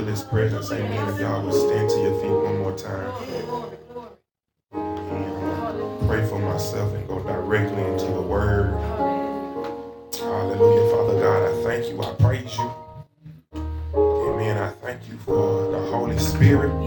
feel his presence. Amen. If y'all would stand to your feet one more time. And pray for myself and go directly into the word. Hallelujah. Father God, I thank you. I praise you. Amen. I thank you for the Holy Spirit.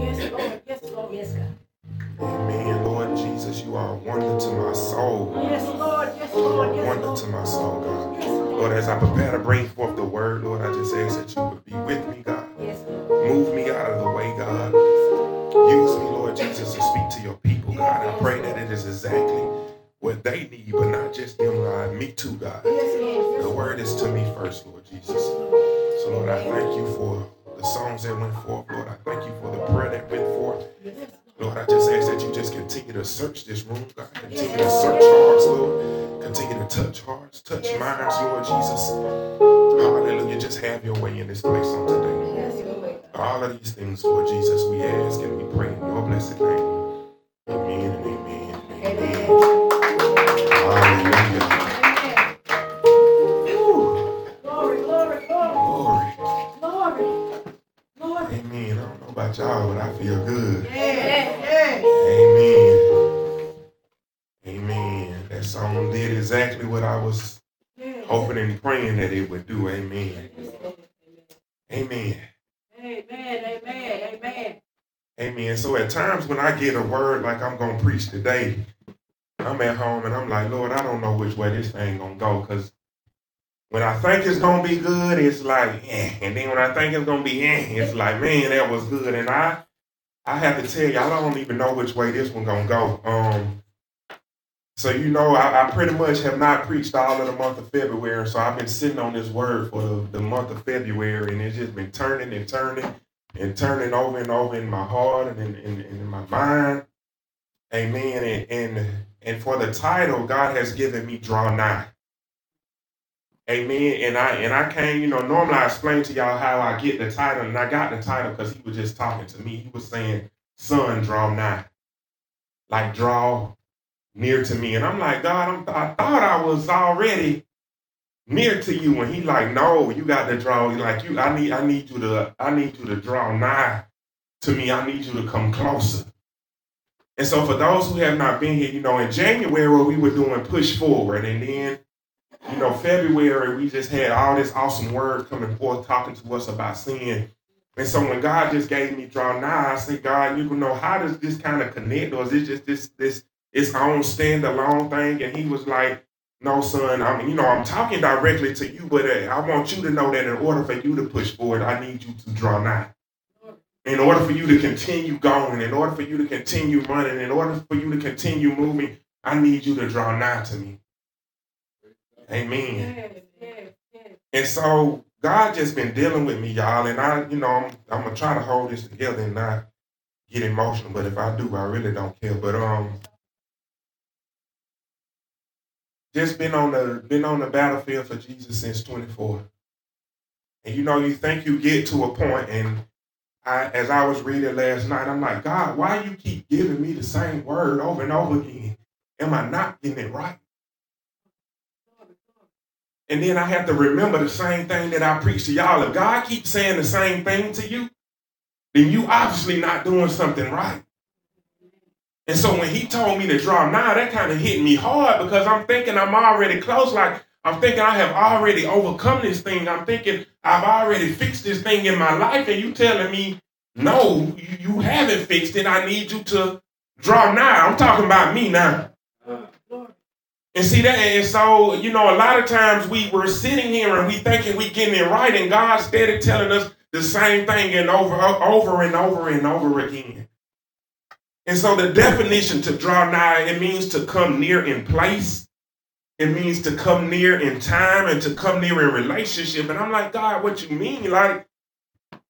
Get a word like I'm gonna preach today, I'm at home and I'm like, Lord, I don't know which way this thing gonna go. Cause when I think it's gonna be good, it's like, eh. And then when I think it's gonna be eh, it's like, man, that was good. And I I have to tell y'all, I don't even know which way this one gonna go. Um so you know, I, I pretty much have not preached all of the month of February. So I've been sitting on this word for the, the month of February and it's just been turning and turning and turning over and over in my heart and in, in, in my mind. Amen. And, and and for the title, God has given me draw nigh. Amen. And I and I came, you know, normally I explain to y'all how I get the title, and I got the title because he was just talking to me. He was saying, son, draw nigh. Like draw near to me. And I'm like, God, I'm, I thought I was already near to you. And he like, no, you got to draw. Like you, I need, I need you to, I need you to draw nigh to me. I need you to come closer. And so for those who have not been here, you know, in January we were doing push forward, and then, you know, February we just had all this awesome word coming forth talking to us about sin. And so when God just gave me draw nigh, I said, God, you can know, how does this kind of connect, or is it just this this its own standalone thing? And he was like, No, son, I mean, you know, I'm talking directly to you, but uh, I want you to know that in order for you to push forward, I need you to draw nigh in order for you to continue going, in order for you to continue running, in order for you to continue moving, I need you to draw nigh to me. Amen. And so God just been dealing with me, y'all, and I, you know, I'm, I'm gonna try to hold this together and not get emotional. But if I do, I really don't care. But um, just been on the been on the battlefield for Jesus since 24. And you know, you think you get to a point, and I, as I was reading last night, I'm like, God, why you keep giving me the same word over and over again? Am I not getting it right? And then I have to remember the same thing that I preach to y'all. If God keeps saying the same thing to you, then you obviously not doing something right. And so when he told me to draw nigh, that kind of hit me hard because I'm thinking I'm already close. Like I'm thinking I have already overcome this thing. I'm thinking I've already fixed this thing in my life. And you telling me, no, you, haven't fixed it. I need you to draw nigh. I'm talking about me now. Uh, and see that, and so you know, a lot of times we were sitting here and we thinking we getting it right, and God steady telling us the same thing and over, over and over and over again. And so the definition to draw nigh, it means to come near in place. It means to come near in time and to come near in relationship. And I'm like, God, what you mean? Like,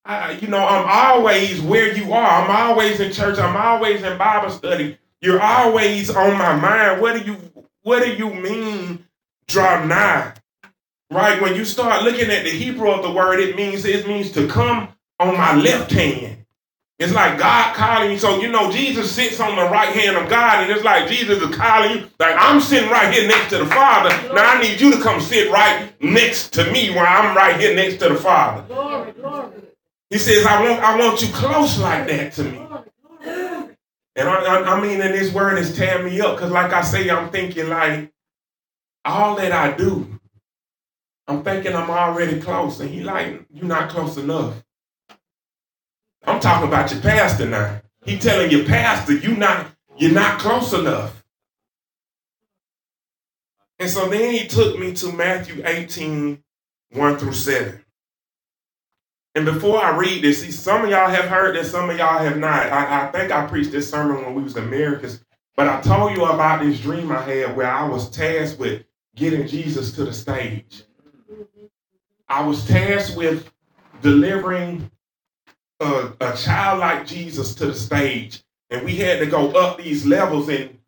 I, you know, I'm always where you are. I'm always in church. I'm always in Bible study. You're always on my mind. What do you what do you mean draw nigh? Right? When you start looking at the Hebrew of the word, it means it means to come on my left hand. It's like God calling you. So you know Jesus sits on the right hand of God, and it's like Jesus is calling you. Like I'm sitting right here next to the Father. Now I need you to come sit right next to me while I'm right here next to the Father. Glory, glory. He says, I want, I want you close like that to me. And I, I, I mean, and this word is tearing me up because, like I say, I'm thinking like all that I do, I'm thinking I'm already close, and he like, you're not close enough. I'm talking about your pastor now. He telling your pastor, you not, you're not close enough. And so then he took me to Matthew 18, 1 through 7. And before I read this, see, some of y'all have heard this, some of y'all have not. I, I think I preached this sermon when we was in Americans, but I told you about this dream I had where I was tasked with getting Jesus to the stage. I was tasked with delivering a, a child like Jesus to the stage. And we had to go up these levels and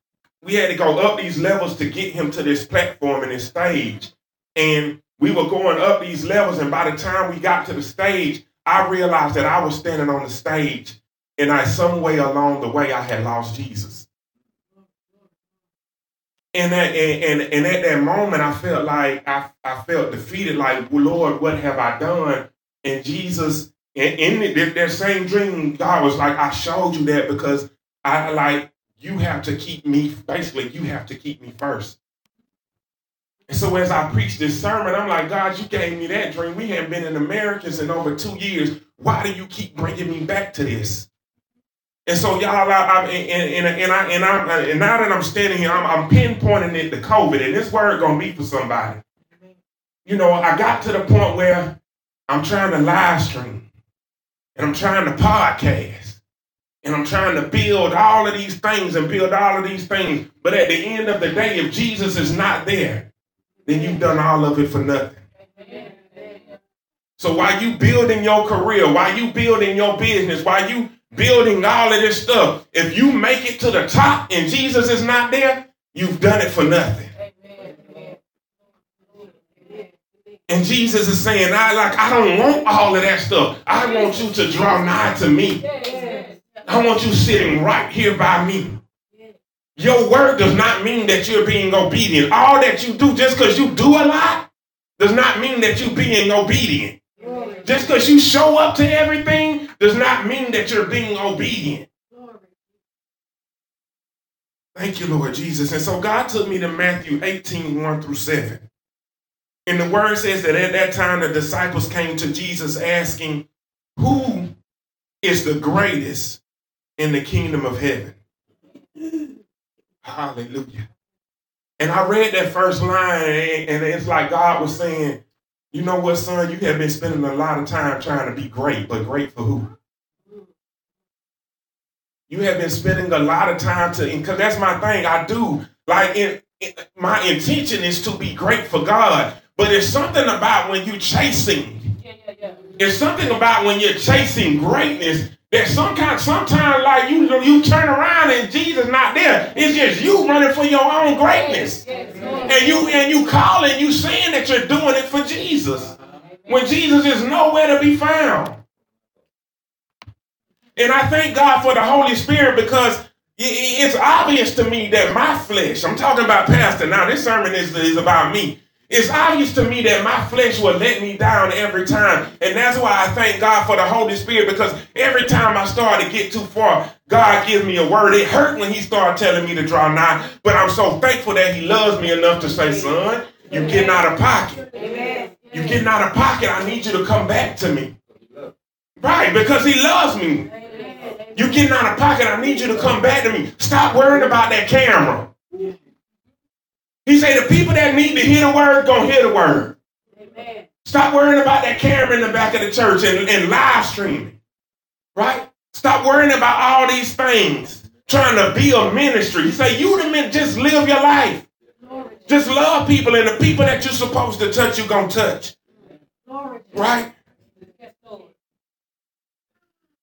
we had to go up these levels to get him to this platform and this stage. And we were going up these levels, and by the time we got to the stage, I realized that I was standing on the stage, and I some way along the way I had lost Jesus. And at, and, and, at that moment, I felt like I, I felt defeated, like, well, Lord, what have I done? And Jesus, in, in that same dream, God was like, I showed you that because I like you have to keep me, basically, you have to keep me first. And so as I preach this sermon, I'm like, God, you gave me that dream. We haven't been in Americans in over two years. Why do you keep bringing me back to this? And so y'all, I, I, and, and, and, I, and, I, and now that I'm standing here, I'm, I'm pinpointing it to COVID, and this word gonna be for somebody. You know, I got to the point where I'm trying to live stream, and I'm trying to podcast, and I'm trying to build all of these things and build all of these things. But at the end of the day, if Jesus is not there, then you've done all of it for nothing. So while you building your career, while you building your business, while you building all of this stuff, if you make it to the top and Jesus is not there, you've done it for nothing. And Jesus is saying, I like, I don't want all of that stuff. I want you to draw nigh to me. I want you sitting right here by me. Your word does not mean that you're being obedient. All that you do, just because you do a lot, does not mean that you're being obedient. Just because you show up to everything does not mean that you're being obedient. Thank you, Lord Jesus. And so God took me to Matthew 18, 1 through 7. And the word says that at that time the disciples came to Jesus asking, Who is the greatest in the kingdom of heaven? Hallelujah. And I read that first line, and it's like God was saying, You know what, son? You have been spending a lot of time trying to be great, but great for who? You have been spending a lot of time to, because that's my thing. I do. Like, my intention is to be great for God, but there's something about when you're chasing. Yeah, yeah, yeah. There's something about when you're chasing greatness that some kind, sometimes like you, you turn around and Jesus not there. It's just you running for your own greatness, and you and you calling, you saying that you're doing it for Jesus, when Jesus is nowhere to be found. And I thank God for the Holy Spirit because it's obvious to me that my flesh. I'm talking about pastor now. This sermon is, is about me. It's obvious to me that my flesh will let me down every time. And that's why I thank God for the Holy Spirit because every time I start to get too far, God gives me a word. It hurt when He started telling me to draw nigh, but I'm so thankful that He loves me enough to say, son, you're getting out of pocket. You're getting out of pocket. I need you to come back to me. Right, because He loves me. You're getting out of pocket. I need you to come back to me. Stop worrying about that camera. He said the people that need to hear the word gonna hear the word. Amen. Stop worrying about that camera in the back of the church and, and live streaming. Right? Stop worrying about all these things, trying to be a ministry. He said, you the men just live your life. Just love people, and the people that you're supposed to touch, you're gonna touch. Right?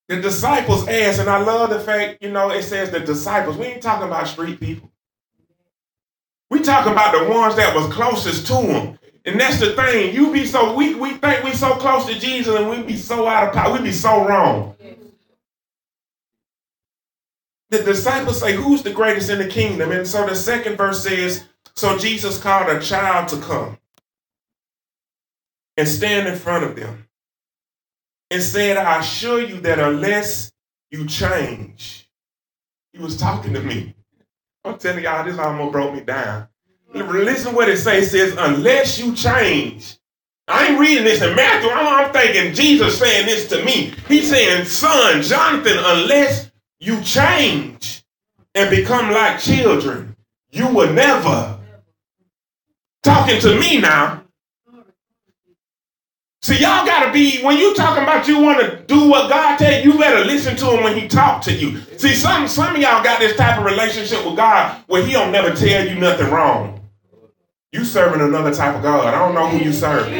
The disciples asked, and I love the fact, you know, it says the disciples. We ain't talking about street people. We talk about the ones that was closest to him. And that's the thing. You be so we we think we so close to Jesus and we be so out of power. We be so wrong. The disciples say, Who's the greatest in the kingdom? And so the second verse says, So Jesus called a child to come and stand in front of them. and said, I assure you that unless you change, he was talking to me. I'm telling y'all, this almost broke me down. Listen what it says. Says, unless you change. I ain't reading this in Matthew. I'm, I'm thinking Jesus saying this to me. He's saying, son, Jonathan, unless you change and become like children, you will never. Talking to me now. See, y'all gotta be when you talking about you want to do what God tell you, you better listen to him when he talk to you. See, some some of y'all got this type of relationship with God where he don't never tell you nothing wrong. You serving another type of God. I don't know who you serving.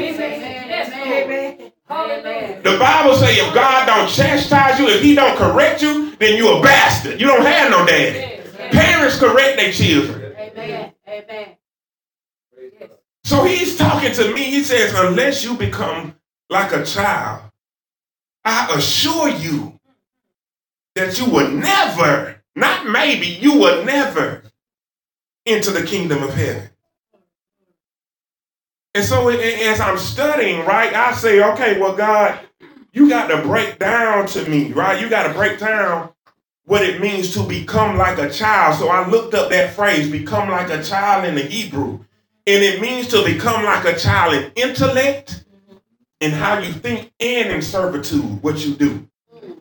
The Bible say if God don't chastise you, if he don't correct you, then you a bastard. You don't have no daddy. Parents correct their children. Amen. Amen. So he's talking to me. He says, unless you become like a child, I assure you that you will never, not maybe, you will never enter the kingdom of heaven. And so as I'm studying, right, I say, okay, well, God, you got to break down to me, right? You got to break down what it means to become like a child. So I looked up that phrase, become like a child in the Hebrew. And it means to become like a child in intellect, in how you think, and in servitude, what you do.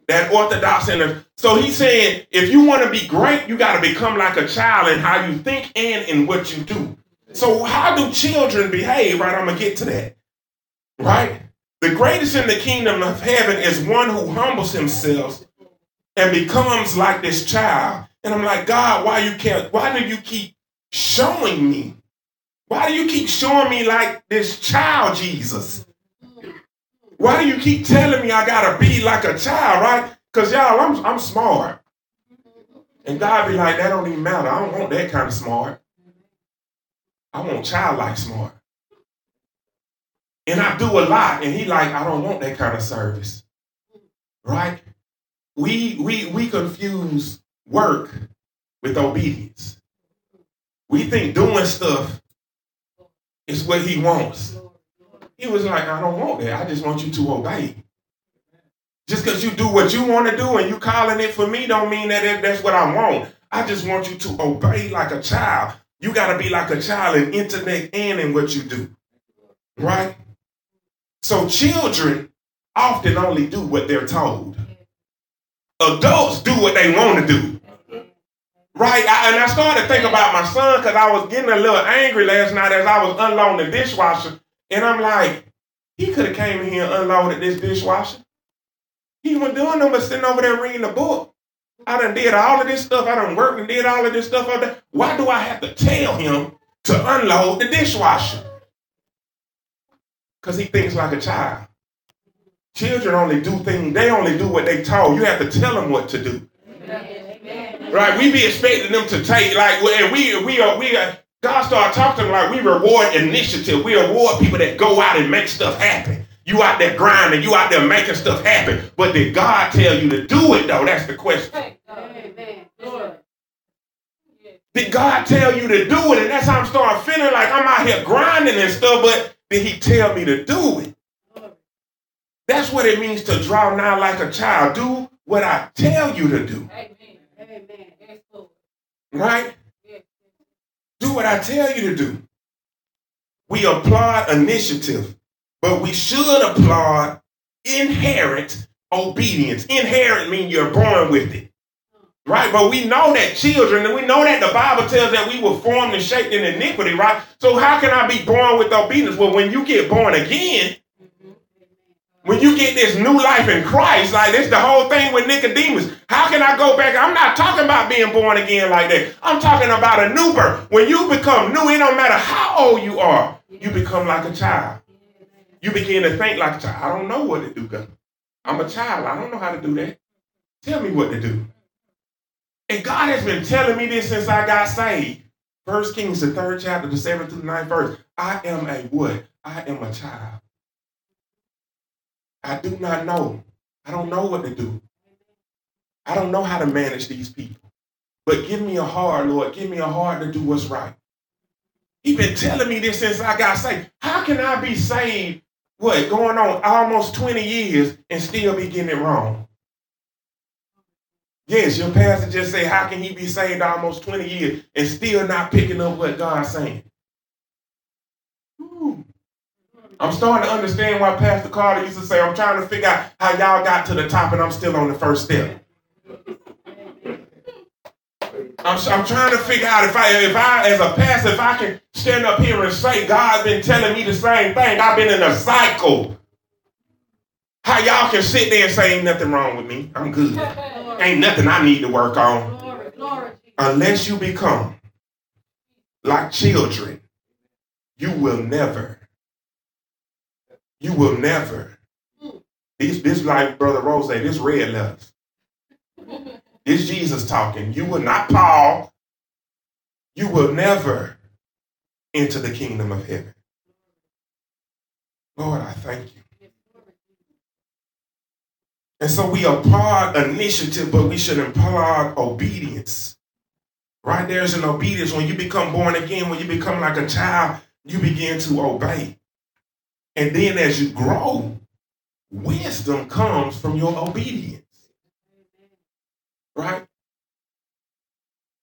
That orthodox and so he's saying if you want to be great, you got to become like a child in how you think and in what you do. So how do children behave? Right, I'm gonna get to that. Right? The greatest in the kingdom of heaven is one who humbles himself and becomes like this child. And I'm like, God, why you can't? Why do you keep showing me why do you keep showing me like this child Jesus? Why do you keep telling me I gotta be like a child, right? Because y'all, I'm I'm smart. And God be like, that don't even matter. I don't want that kind of smart. I want childlike smart. And I do a lot, and he like, I don't want that kind of service. Right? We we we confuse work with obedience. We think doing stuff it's what he wants. He was like, I don't want that. I just want you to obey. Just because you do what you want to do and you calling it for me don't mean that that's what I want. I just want you to obey like a child. You got to be like a child in intellect and in what you do. Right? So children often only do what they're told. Adults do what they want to do. Right, I, and I started to think about my son because I was getting a little angry last night as I was unloading the dishwasher, and I'm like, he could have came here and unloaded this dishwasher. He wasn't doing nothing but sitting over there reading a book. I done did all of this stuff. I done worked and did all of this stuff. There. Why do I have to tell him to unload the dishwasher? Because he thinks like a child. Children only do things, they only do what they told. You have to tell them what to do. Right? We be expecting them to take like and we we are we are God started talking to them like we reward initiative. We reward people that go out and make stuff happen. You out there grinding, you out there making stuff happen. But did God tell you to do it though? That's the question. Did God tell you to do it? And that's how I'm starting feeling like I'm out here grinding and stuff, but did he tell me to do it? That's what it means to draw now like a child. Do what I tell you to do. Right? Do what I tell you to do. We applaud initiative, but we should applaud inherent obedience. Inherent means you're born with it. Right? But we know that children, and we know that the Bible tells that we were formed and shaped in iniquity, right? So how can I be born with obedience? Well, when you get born again, when you get this new life in Christ, like this, the whole thing with Nicodemus. How can I go back? I'm not talking about being born again like that. I'm talking about a new birth. When you become new, it don't matter how old you are, you become like a child. You begin to think like a child. I don't know what to do, God. I'm a child. I don't know how to do that. Tell me what to do. And God has been telling me this since I got saved. First Kings, the third chapter, the seventh to the ninth verse. I am a what? I am a child. I do not know. I don't know what to do. I don't know how to manage these people. But give me a heart, Lord. Give me a heart to do what's right. He's been telling me this since I got saved. How can I be saved what going on almost 20 years and still be getting it wrong. Yes, your pastor just say, how can he be saved almost 20 years and still not picking up what God's saying? I'm starting to understand why Pastor Carter used to say, I'm trying to figure out how y'all got to the top and I'm still on the first step. I'm, I'm trying to figure out if I, if I, as a pastor, if I can stand up here and say, God's been telling me the same thing. I've been in a cycle. How y'all can sit there and say, ain't nothing wrong with me. I'm good. Ain't nothing I need to work on. Unless you become like children, you will never, you will never. This, this like Brother Rose say, this red letters. This Jesus talking. You will not Paul. You will never enter the kingdom of heaven. Lord, I thank you. And so we applaud initiative, but we should applaud obedience. Right there's an obedience. When you become born again, when you become like a child, you begin to obey. And then as you grow, wisdom comes from your obedience. Right?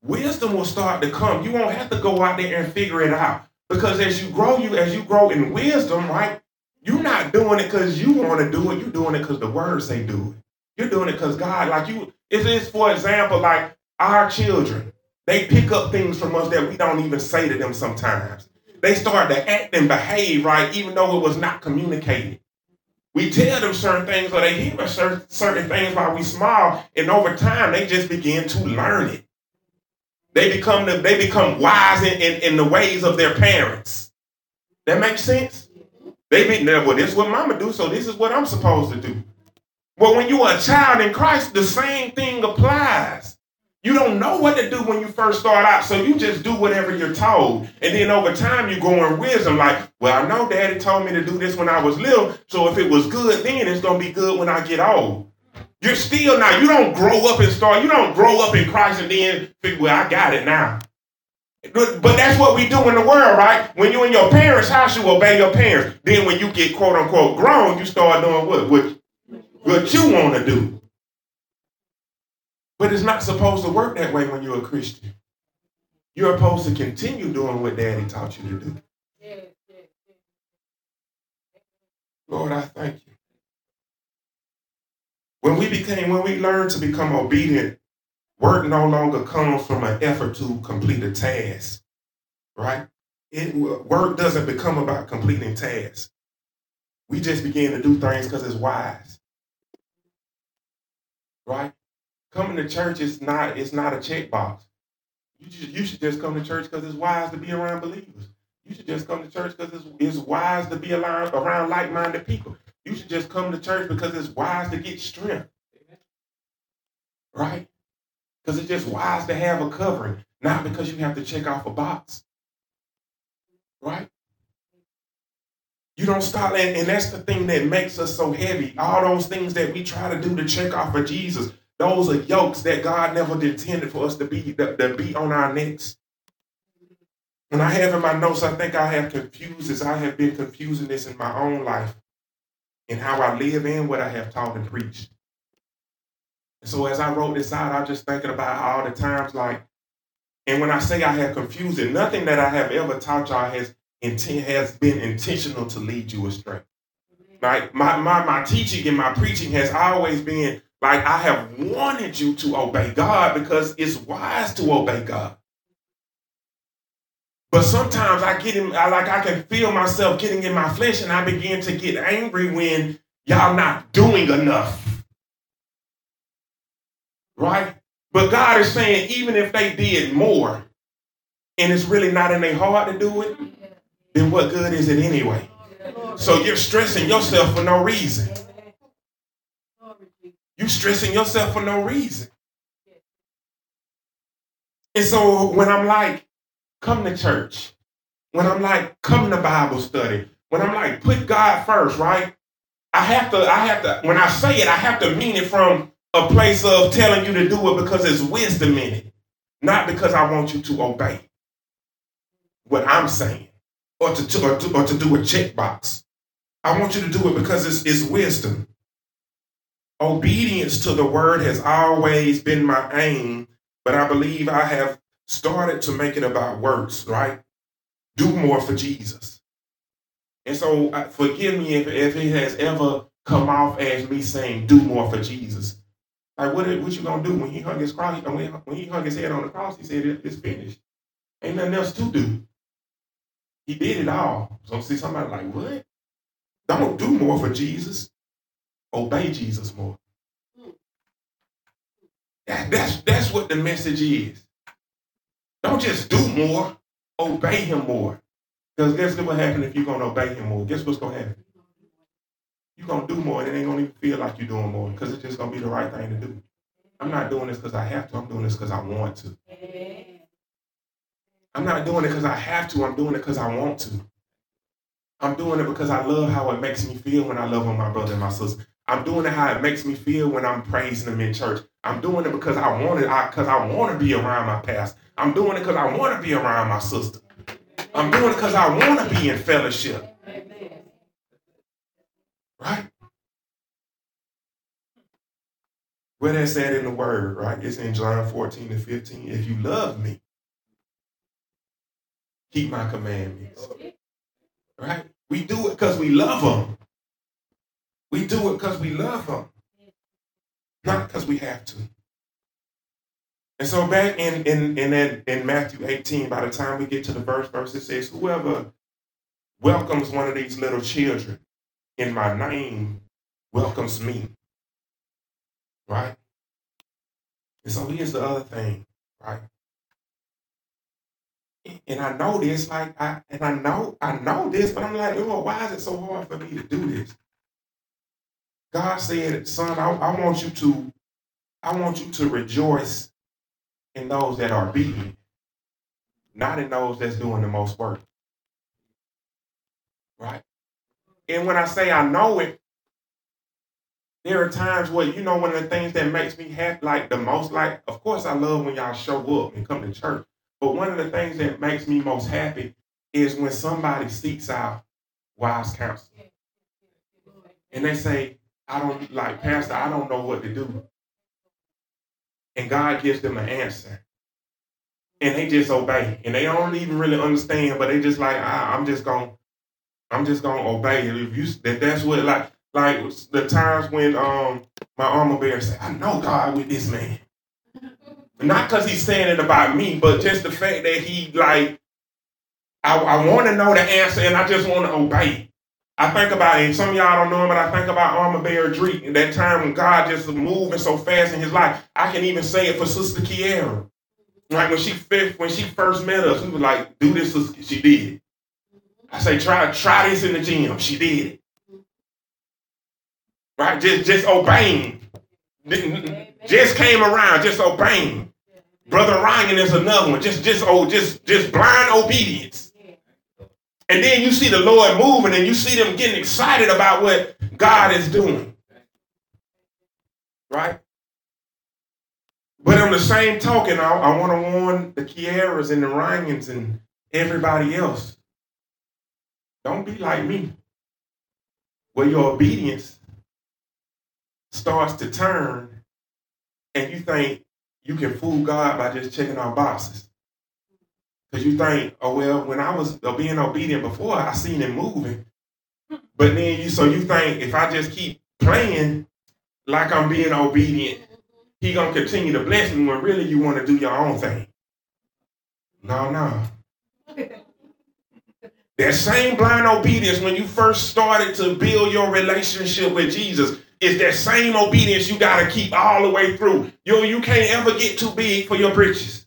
Wisdom will start to come. You won't have to go out there and figure it out. Because as you grow, you as you grow in wisdom, right? You're not doing it because you want to do it. You're doing it because the words say do it. You're doing it because God, like you, it is for example, like our children. They pick up things from us that we don't even say to them sometimes. They start to act and behave right, even though it was not communicated. We tell them certain things, or they hear certain, certain things while we smile, and over time they just begin to learn it. They become the, they become wise in, in, in the ways of their parents. That makes sense? They be well, this is what mama do, so this is what I'm supposed to do. But when you are a child in Christ, the same thing applies. You don't know what to do when you first start out, so you just do whatever you're told. And then over time, you go in wisdom, like, well, I know daddy told me to do this when I was little, so if it was good then, it's to be good when I get old. You're still not, you don't grow up and start, you don't grow up in Christ and then think, well, I got it now. But that's what we do in the world, right? When you're in your parents' house, you obey your parents. Then when you get quote unquote grown, you start doing what? What, what you want to do. But it's not supposed to work that way when you're a Christian. You're supposed to continue doing what daddy taught you to do. Lord, I thank you. When we became, when we learned to become obedient, work no longer comes from an effort to complete a task, right? It, work doesn't become about completing tasks. We just begin to do things because it's wise, right? Coming to church is not it's not a checkbox. You just, you should just come to church because it's wise to be around believers. You should just come to church because it's, it's wise to be around, around like-minded people. You should just come to church because it's wise to get strength. Right? Because it's just wise to have a covering, not because you have to check off a box. Right? You don't stop, and, and that's the thing that makes us so heavy. All those things that we try to do to check off for Jesus, those are yokes that God never intended for us to be to, to be on our necks. And I have in my notes, I think I have confused this. I have been confusing this in my own life in how I live and what I have taught and preached. So as I wrote this out, I'm just thinking about all the times like, and when I say I have confused it, nothing that I have ever taught y'all has intent has been intentional to lead you astray. Like my, my my teaching and my preaching has always been like I have wanted you to obey God because it's wise to obey God. But sometimes I get in, I like I can feel myself getting in my flesh, and I begin to get angry when y'all not doing enough. Right? But God is saying, even if they did more, and it's really not in their heart to do it, then what good is it anyway? So you're stressing yourself for no reason. You stressing yourself for no reason. And so when I'm like, come to church, when I'm like, come to Bible study, when I'm like, put God first, right? I have to, I have to, when I say it, I have to mean it from a place of telling you to do it because it's wisdom in it, not because I want you to obey what I'm saying or to, or to, or to do a checkbox. I want you to do it because it's, it's wisdom. Obedience to the word has always been my aim, but I believe I have started to make it about works, right? Do more for Jesus. And so uh, forgive me if, if it has ever come off as me saying, do more for Jesus. Like, what, what you gonna do when he hung his cross? When he, when he hung his head on the cross, he said, it's finished. Ain't nothing else to do. He did it all. So see somebody like, what? Don't do more for Jesus. Obey Jesus more. Hmm. That, that's, that's what the message is. Don't just do more, obey him more. Because guess what happens if you're going to obey him more? Guess what's going to happen? You're going to do more, and it ain't going to even feel like you're doing more because it's just going to be the right thing to do. I'm not doing this because I have to. I'm doing this because I want to. I'm not doing it because I have to. I'm doing it because I want to. I'm doing it because I love how it makes me feel when I love on my brother and my sister. I'm doing it how it makes me feel when I'm praising them in church. I'm doing it because I want it, because I, I want to be around my pastor. I'm doing it because I want to be around my sister. I'm doing it because I want to be in fellowship. Right? Where that's at in the word, right? It's in John 14 and 15. If you love me, keep my commandments. Right? We do it because we love them. We do it because we love them, not because we have to. And so back in in in that, in Matthew 18, by the time we get to the verse, verse it says, "Whoever welcomes one of these little children in my name welcomes me." Right. And so here's the other thing, right? And I know this, like I and I know I know this, but I'm like, oh, why is it so hard for me to do this? God said, son, I, I want you to, I want you to rejoice in those that are obedient, not in those that's doing the most work. Right? And when I say I know it, there are times where, you know, one of the things that makes me happy, like the most, like, of course, I love when y'all show up and come to church. But one of the things that makes me most happy is when somebody seeks out wise counsel. And they say, I don't like, Pastor, I don't know what to do. And God gives them an answer. And they just obey. And they don't even really understand, but they just like, ah, I'm just gonna, I'm just gonna obey. If you that that's what like like the times when um my armor bearer said, I know God with this man. Not because he's saying it about me, but just the fact that he like I, I want to know the answer and I just want to obey. I think about it, some of y'all don't know him, but I think about Armor Bearer Drake and that time when God just was moving so fast in his life. I can even say it for Sister Kiera. Like when she when she first met us, we was like, do this, sister. she did. it. I say, try try this in the gym. She did it. Right? Just just obeying. Just came around, just obeying. Brother Ryan is another one. Just just oh, just just blind obedience. And then you see the Lord moving and you see them getting excited about what God is doing. Right? But on the same token, I, I want to warn the Kieras and the Ryans and everybody else. Don't be like me, where your obedience starts to turn and you think you can fool God by just checking our boxes. Because you think, oh well, when I was uh, being obedient before, I seen him moving. But then you so you think if I just keep playing like I'm being obedient, he gonna continue to bless me when really you want to do your own thing. No, no. that same blind obedience when you first started to build your relationship with Jesus is that same obedience you got to keep all the way through. You, you can't ever get too big for your britches.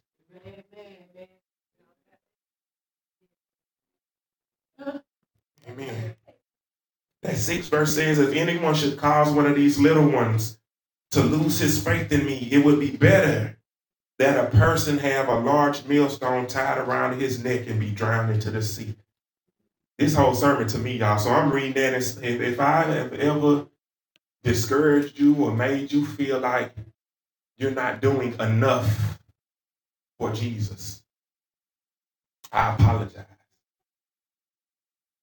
Amen. That sixth verse says, If anyone should cause one of these little ones to lose his faith in me, it would be better that a person have a large millstone tied around his neck and be drowned into the sea. This whole sermon to me, y'all. So I'm reading that. If, if I have ever discouraged you or made you feel like you're not doing enough for Jesus, I apologize.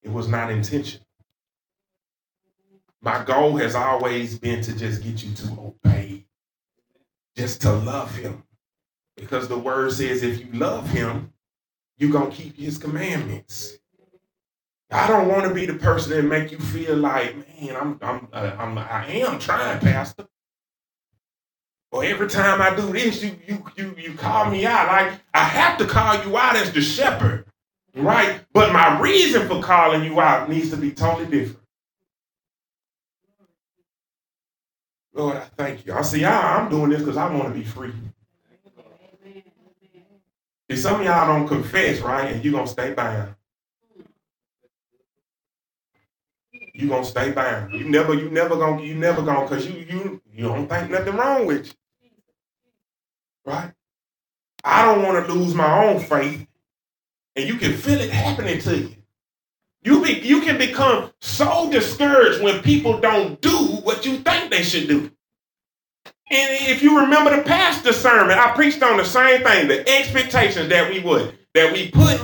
It was not intentional. My goal has always been to just get you to obey, just to love him. Because the word says if you love him, you're going to keep his commandments. I don't want to be the person that make you feel like, man, I'm, I'm, uh, I'm, I am trying, Pastor. Or every time I do this, you, you, you, you call me out. Like I have to call you out as the shepherd, right? But my reason for calling you out needs to be totally different. Lord, I thank you. I see, I'm doing this because I want to be free. See, some of y'all don't confess, right? And you're gonna stay bound. You gonna stay bound. You never, you never gonna, you never gonna, cause you, you, you don't think nothing wrong with you, right? I don't want to lose my own faith, and you can feel it happening to you. You be, you can become so discouraged when people don't do what you think they should do. And if you remember the pastor sermon, I preached on the same thing, the expectations that we would, that we put.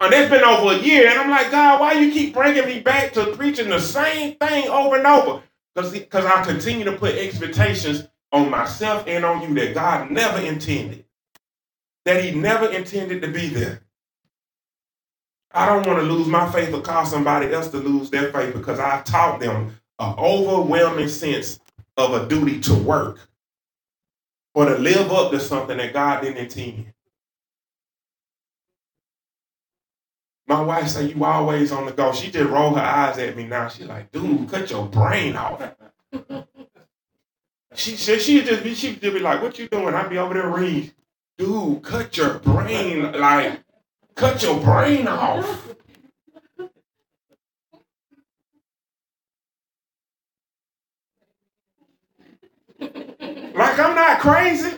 And that's been over a year. And I'm like, God, why you keep bringing me back to preaching the same thing over and over? Because I continue to put expectations on myself and on you that God never intended. That he never intended to be there. I don't want to lose my faith or cause somebody else to lose their faith because I've taught them an overwhelming sense of a duty to work or to live up to something that God didn't intend. My wife say you always on the go. She just roll her eyes at me now. She like, dude, cut your brain off. she said she just be she just be like, what you doing? I be over there reading. Dude, cut your brain like, cut your brain off. Like I'm not crazy.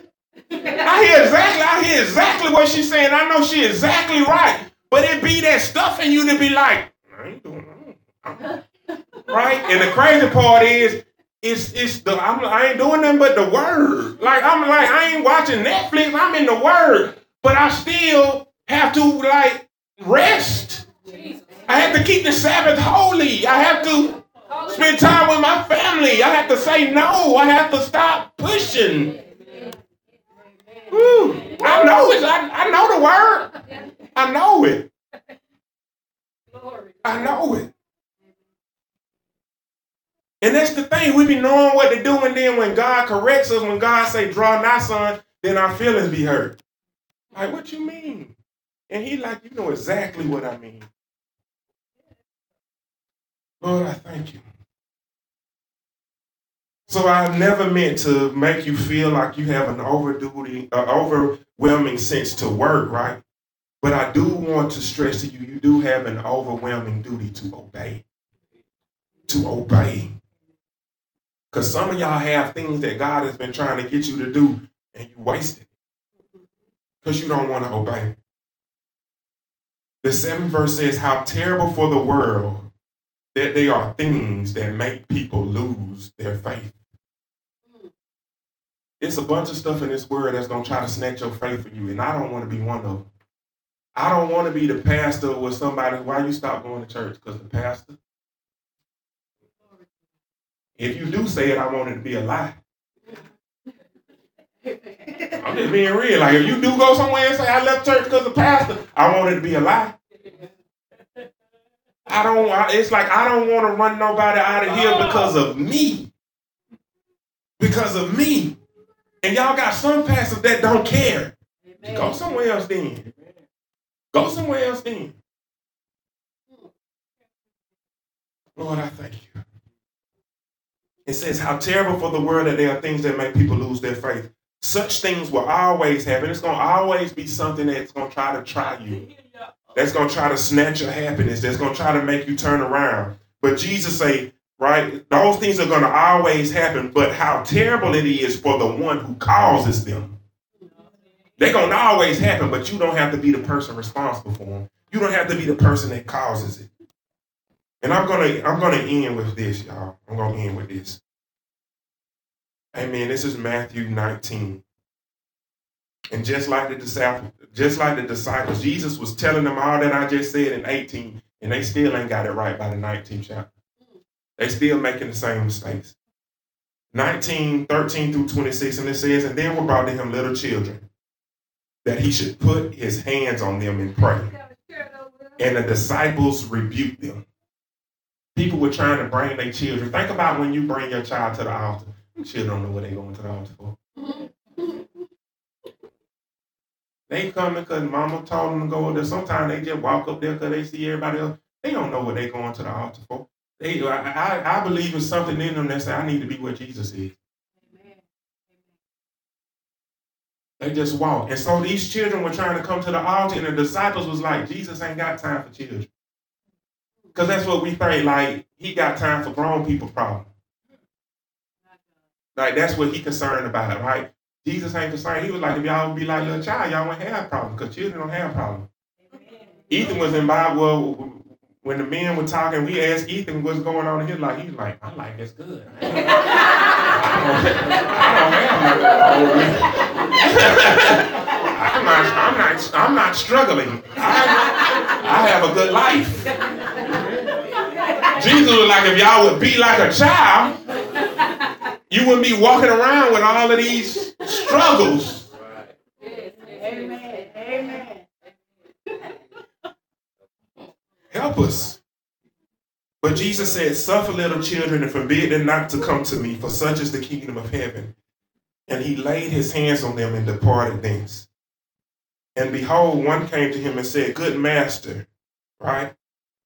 I hear exactly, I hear exactly what she's saying. I know she exactly right. But it be that stuff in you to be like, I ain't doing that. Right? And the crazy part is, it's it's the I'm, I ain't doing nothing but the word. Like I'm like I ain't watching Netflix. I'm in the word, but I still have to like rest. I have to keep the Sabbath holy. I have to spend time with my family. I have to say no. I have to stop pushing. Woo. I know it. I, I know the word. I know it. I know it. And that's the thing. We be knowing what to do, and then when God corrects us, when God say, draw not, son, then our feelings be hurt. Like, what you mean? And he like, you know exactly what I mean. Lord, I thank you. So I never meant to make you feel like you have an overduty, uh, overwhelming sense to work, right? But I do want to stress to you, you do have an overwhelming duty to obey. To obey. Because some of y'all have things that God has been trying to get you to do and you waste it. Because you don't want to obey. The seventh verse says, How terrible for the world that they are things that make people lose their faith. It's a bunch of stuff in this world that's going to try to snatch your faith from you, and I don't want to be one of them. I don't want to be the pastor with somebody. Why you stop going to church? Because the pastor. If you do say it, I want it to be a lie. I'm just being real. Like if you do go somewhere and say I left church because the pastor, I want it to be a lie. I don't. I, it's like I don't want to run nobody out of here because of me. Because of me. And y'all got some pastors that don't care. Go somewhere else then. Go somewhere else then. Lord, I thank you. It says, How terrible for the world that there are things that make people lose their faith. Such things will always happen. It's going to always be something that's going to try to try you. That's going to try to snatch your happiness. That's going to try to make you turn around. But Jesus say, right, those things are going to always happen. But how terrible it is for the one who causes them. They're going to always happen, but you don't have to be the person responsible for them. You don't have to be the person that causes it. And I'm gonna I'm gonna end with this, y'all. I'm gonna end with this. Amen. This is Matthew 19. And just like the disciples, just like the disciples, Jesus was telling them all that I just said in 18, and they still ain't got it right by the 19th chapter. They still making the same mistakes. 19, 13 through 26, and it says, And then were brought to him little children, that he should put his hands on them and pray. And the disciples rebuked them. People were trying to bring their children. Think about when you bring your child to the altar. Children don't know what they're going to the altar for. They coming because mama told them to go there. Sometimes they just walk up there because they see everybody else. They don't know what they're going to the altar for. They, I, I, I believe it's something in them that say, I need to be where Jesus is. They just walk. And so these children were trying to come to the altar, and the disciples was like, Jesus ain't got time for children. Because that's what we think, like, he got time for grown people problem. Like, that's what he concerned about, right? Jesus ain't concerned. He was like, if y'all would be like a little child, y'all wouldn't have problems, because children don't have problems. Ethan was in Bible, when the men were talking, we asked Ethan what's going on in his life. He's like, my life is good. I don't, I'm not, I'm not, I'm not struggling. I, I have a good life. Jesus was like, if y'all would be like a child, you wouldn't be walking around with all of these struggles. Amen. Amen. Help us. But Jesus said, Suffer little children and forbid them not to come to me, for such is the kingdom of heaven. And he laid his hands on them and departed thence. And behold, one came to him and said, Good master, right?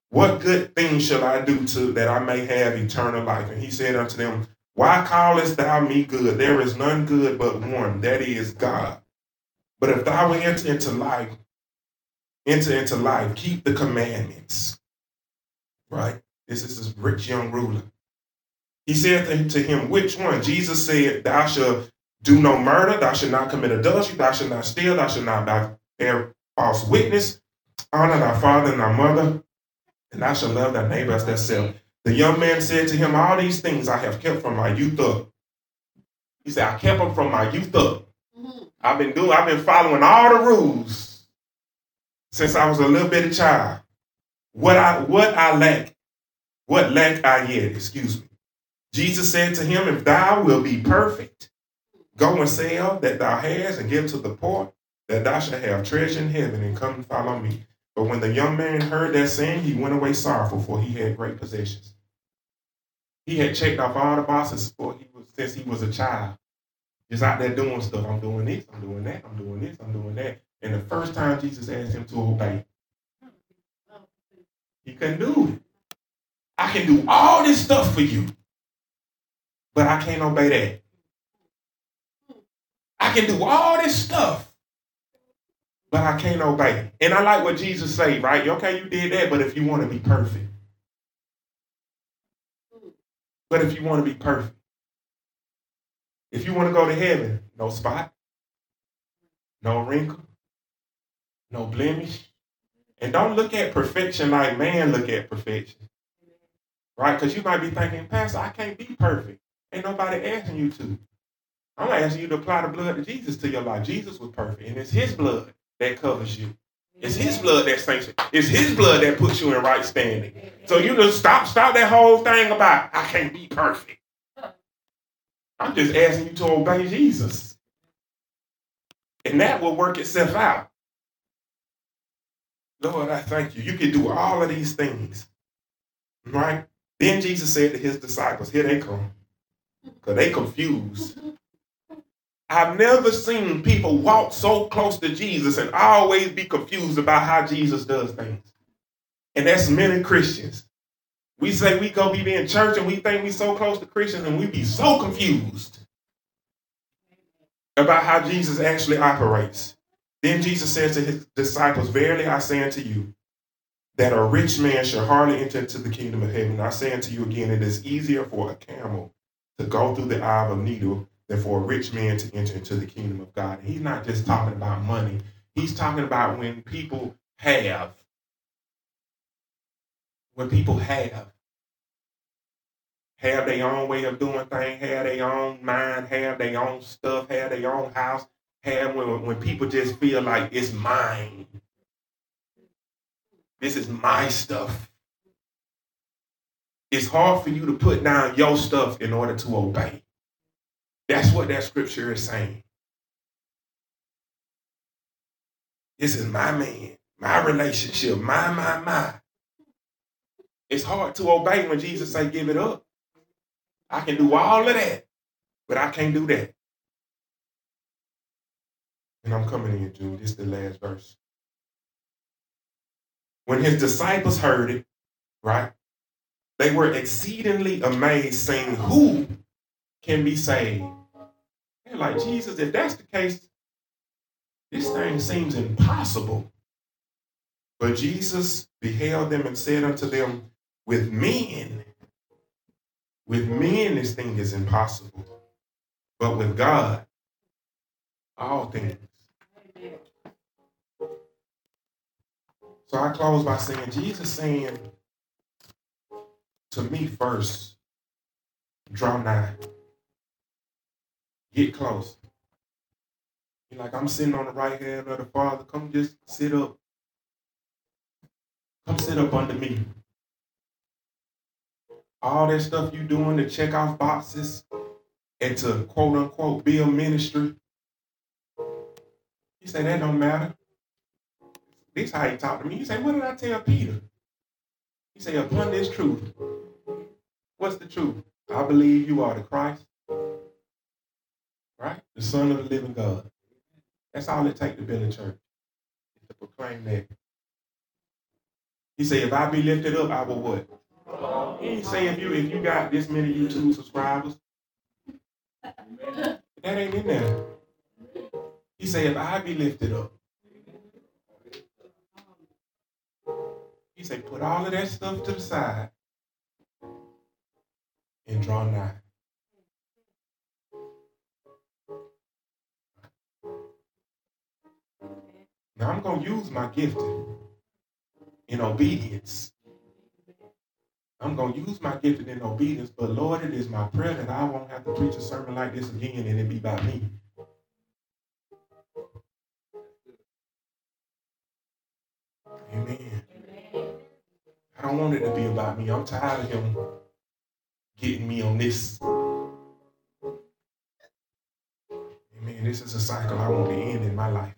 What good thing shall I do to that I may have eternal life? And he said unto them, Why callest thou me good? There is none good but one, that is God. But if thou wilt enter into life, enter into life, keep the commandments. Right? This is this rich young ruler. He said to him, Which one? Jesus said, Thou shalt do no murder, thou shalt not commit adultery, thou shalt not steal, thou shalt not bear false witness, honor thy father and thy mother, and thou shalt love thy neighbor as thyself. The young man said to him, All these things I have kept from my youth up. He said, I kept them from my youth up. Mm-hmm. I've been doing, I've been following all the rules since I was a little bitty child. What I what I lack, what lack I yet, excuse me. Jesus said to him, If thou will be perfect, go and sell that thou hast and give to the poor, that thou shalt have treasure in heaven, and come and follow me. But when the young man heard that saying, he went away sorrowful, for he had great possessions. He had checked off all the boxes for he was since he was a child. Just out there doing stuff. I'm doing this, I'm doing that, I'm doing this, I'm doing that. And the first time Jesus asked him to obey, he couldn't do it. I can do all this stuff for you, but I can't obey that. I can do all this stuff, but I can't obey. And I like what Jesus said, right? Okay, you did that, but if you want to be perfect, but if you want to be perfect, if you want to go to heaven, no spot, no wrinkle, no blemish. And don't look at perfection like man look at perfection. Right? Because you might be thinking, Pastor, I can't be perfect. Ain't nobody asking you to. I'm asking you to apply the blood of Jesus to your life. Jesus was perfect, and it's his blood that covers you. It's his blood that sanctions. It's his blood that puts you in right standing. So you just stop, stop that whole thing about I can't be perfect. I'm just asking you to obey Jesus. And that will work itself out. Lord, I thank you. You can do all of these things. Right? Then Jesus said to his disciples, Here they come. Because they confused. I've never seen people walk so close to Jesus and always be confused about how Jesus does things. And that's many Christians. We say we go be in church and we think we so close to Christians and we be so confused about how Jesus actually operates. Then Jesus says to his disciples, Verily I say unto you, that a rich man shall hardly enter into the kingdom of heaven. I say unto you again, it is easier for a camel to go through the eye of a needle than for a rich man to enter into the kingdom of God. And he's not just talking about money. He's talking about when people have. When people have. Have their own way of doing things, have their own mind, have their own stuff, have their own house, have when, when people just feel like it's mine. This is my stuff. it's hard for you to put down your stuff in order to obey. That's what that scripture is saying. This is my man, my relationship, my, my, my. It's hard to obey when Jesus say, give it up. I can do all of that, but I can't do that. And I'm coming in, Jude. This is the last verse. When his disciples heard it, right, they were exceedingly amazed, saying, Who can be saved? They're like, Jesus, if that's the case, this thing seems impossible. But Jesus beheld them and said unto them, With men, with men this thing is impossible. But with God, all things. So I close by saying, Jesus saying to me first, draw nigh. Get close. Like, I'm sitting on the right hand of the Father. Come just sit up. Come sit up under me. All that stuff you doing to check off boxes and to quote unquote build ministry. He said that don't matter. This how he talked to me. He said, What did I tell Peter? He said, Upon this truth. What's the truth? I believe you are the Christ? The Son of the living God. That's all it takes to build a church, to proclaim that. He said, if I be lifted up, I will what? He say if you if you got this many YouTube subscribers, that ain't in there. He said, if I be lifted up, he said, put all of that stuff to the side and draw nigh. Now I'm going to use my gifting in obedience. I'm going to use my gifting in obedience, but Lord, it is my prayer that I won't have to preach a sermon like this again and it be by me. Amen. I don't want it to be about me. I'm tired of him getting me on this. Amen. This is a cycle I want to end in my life.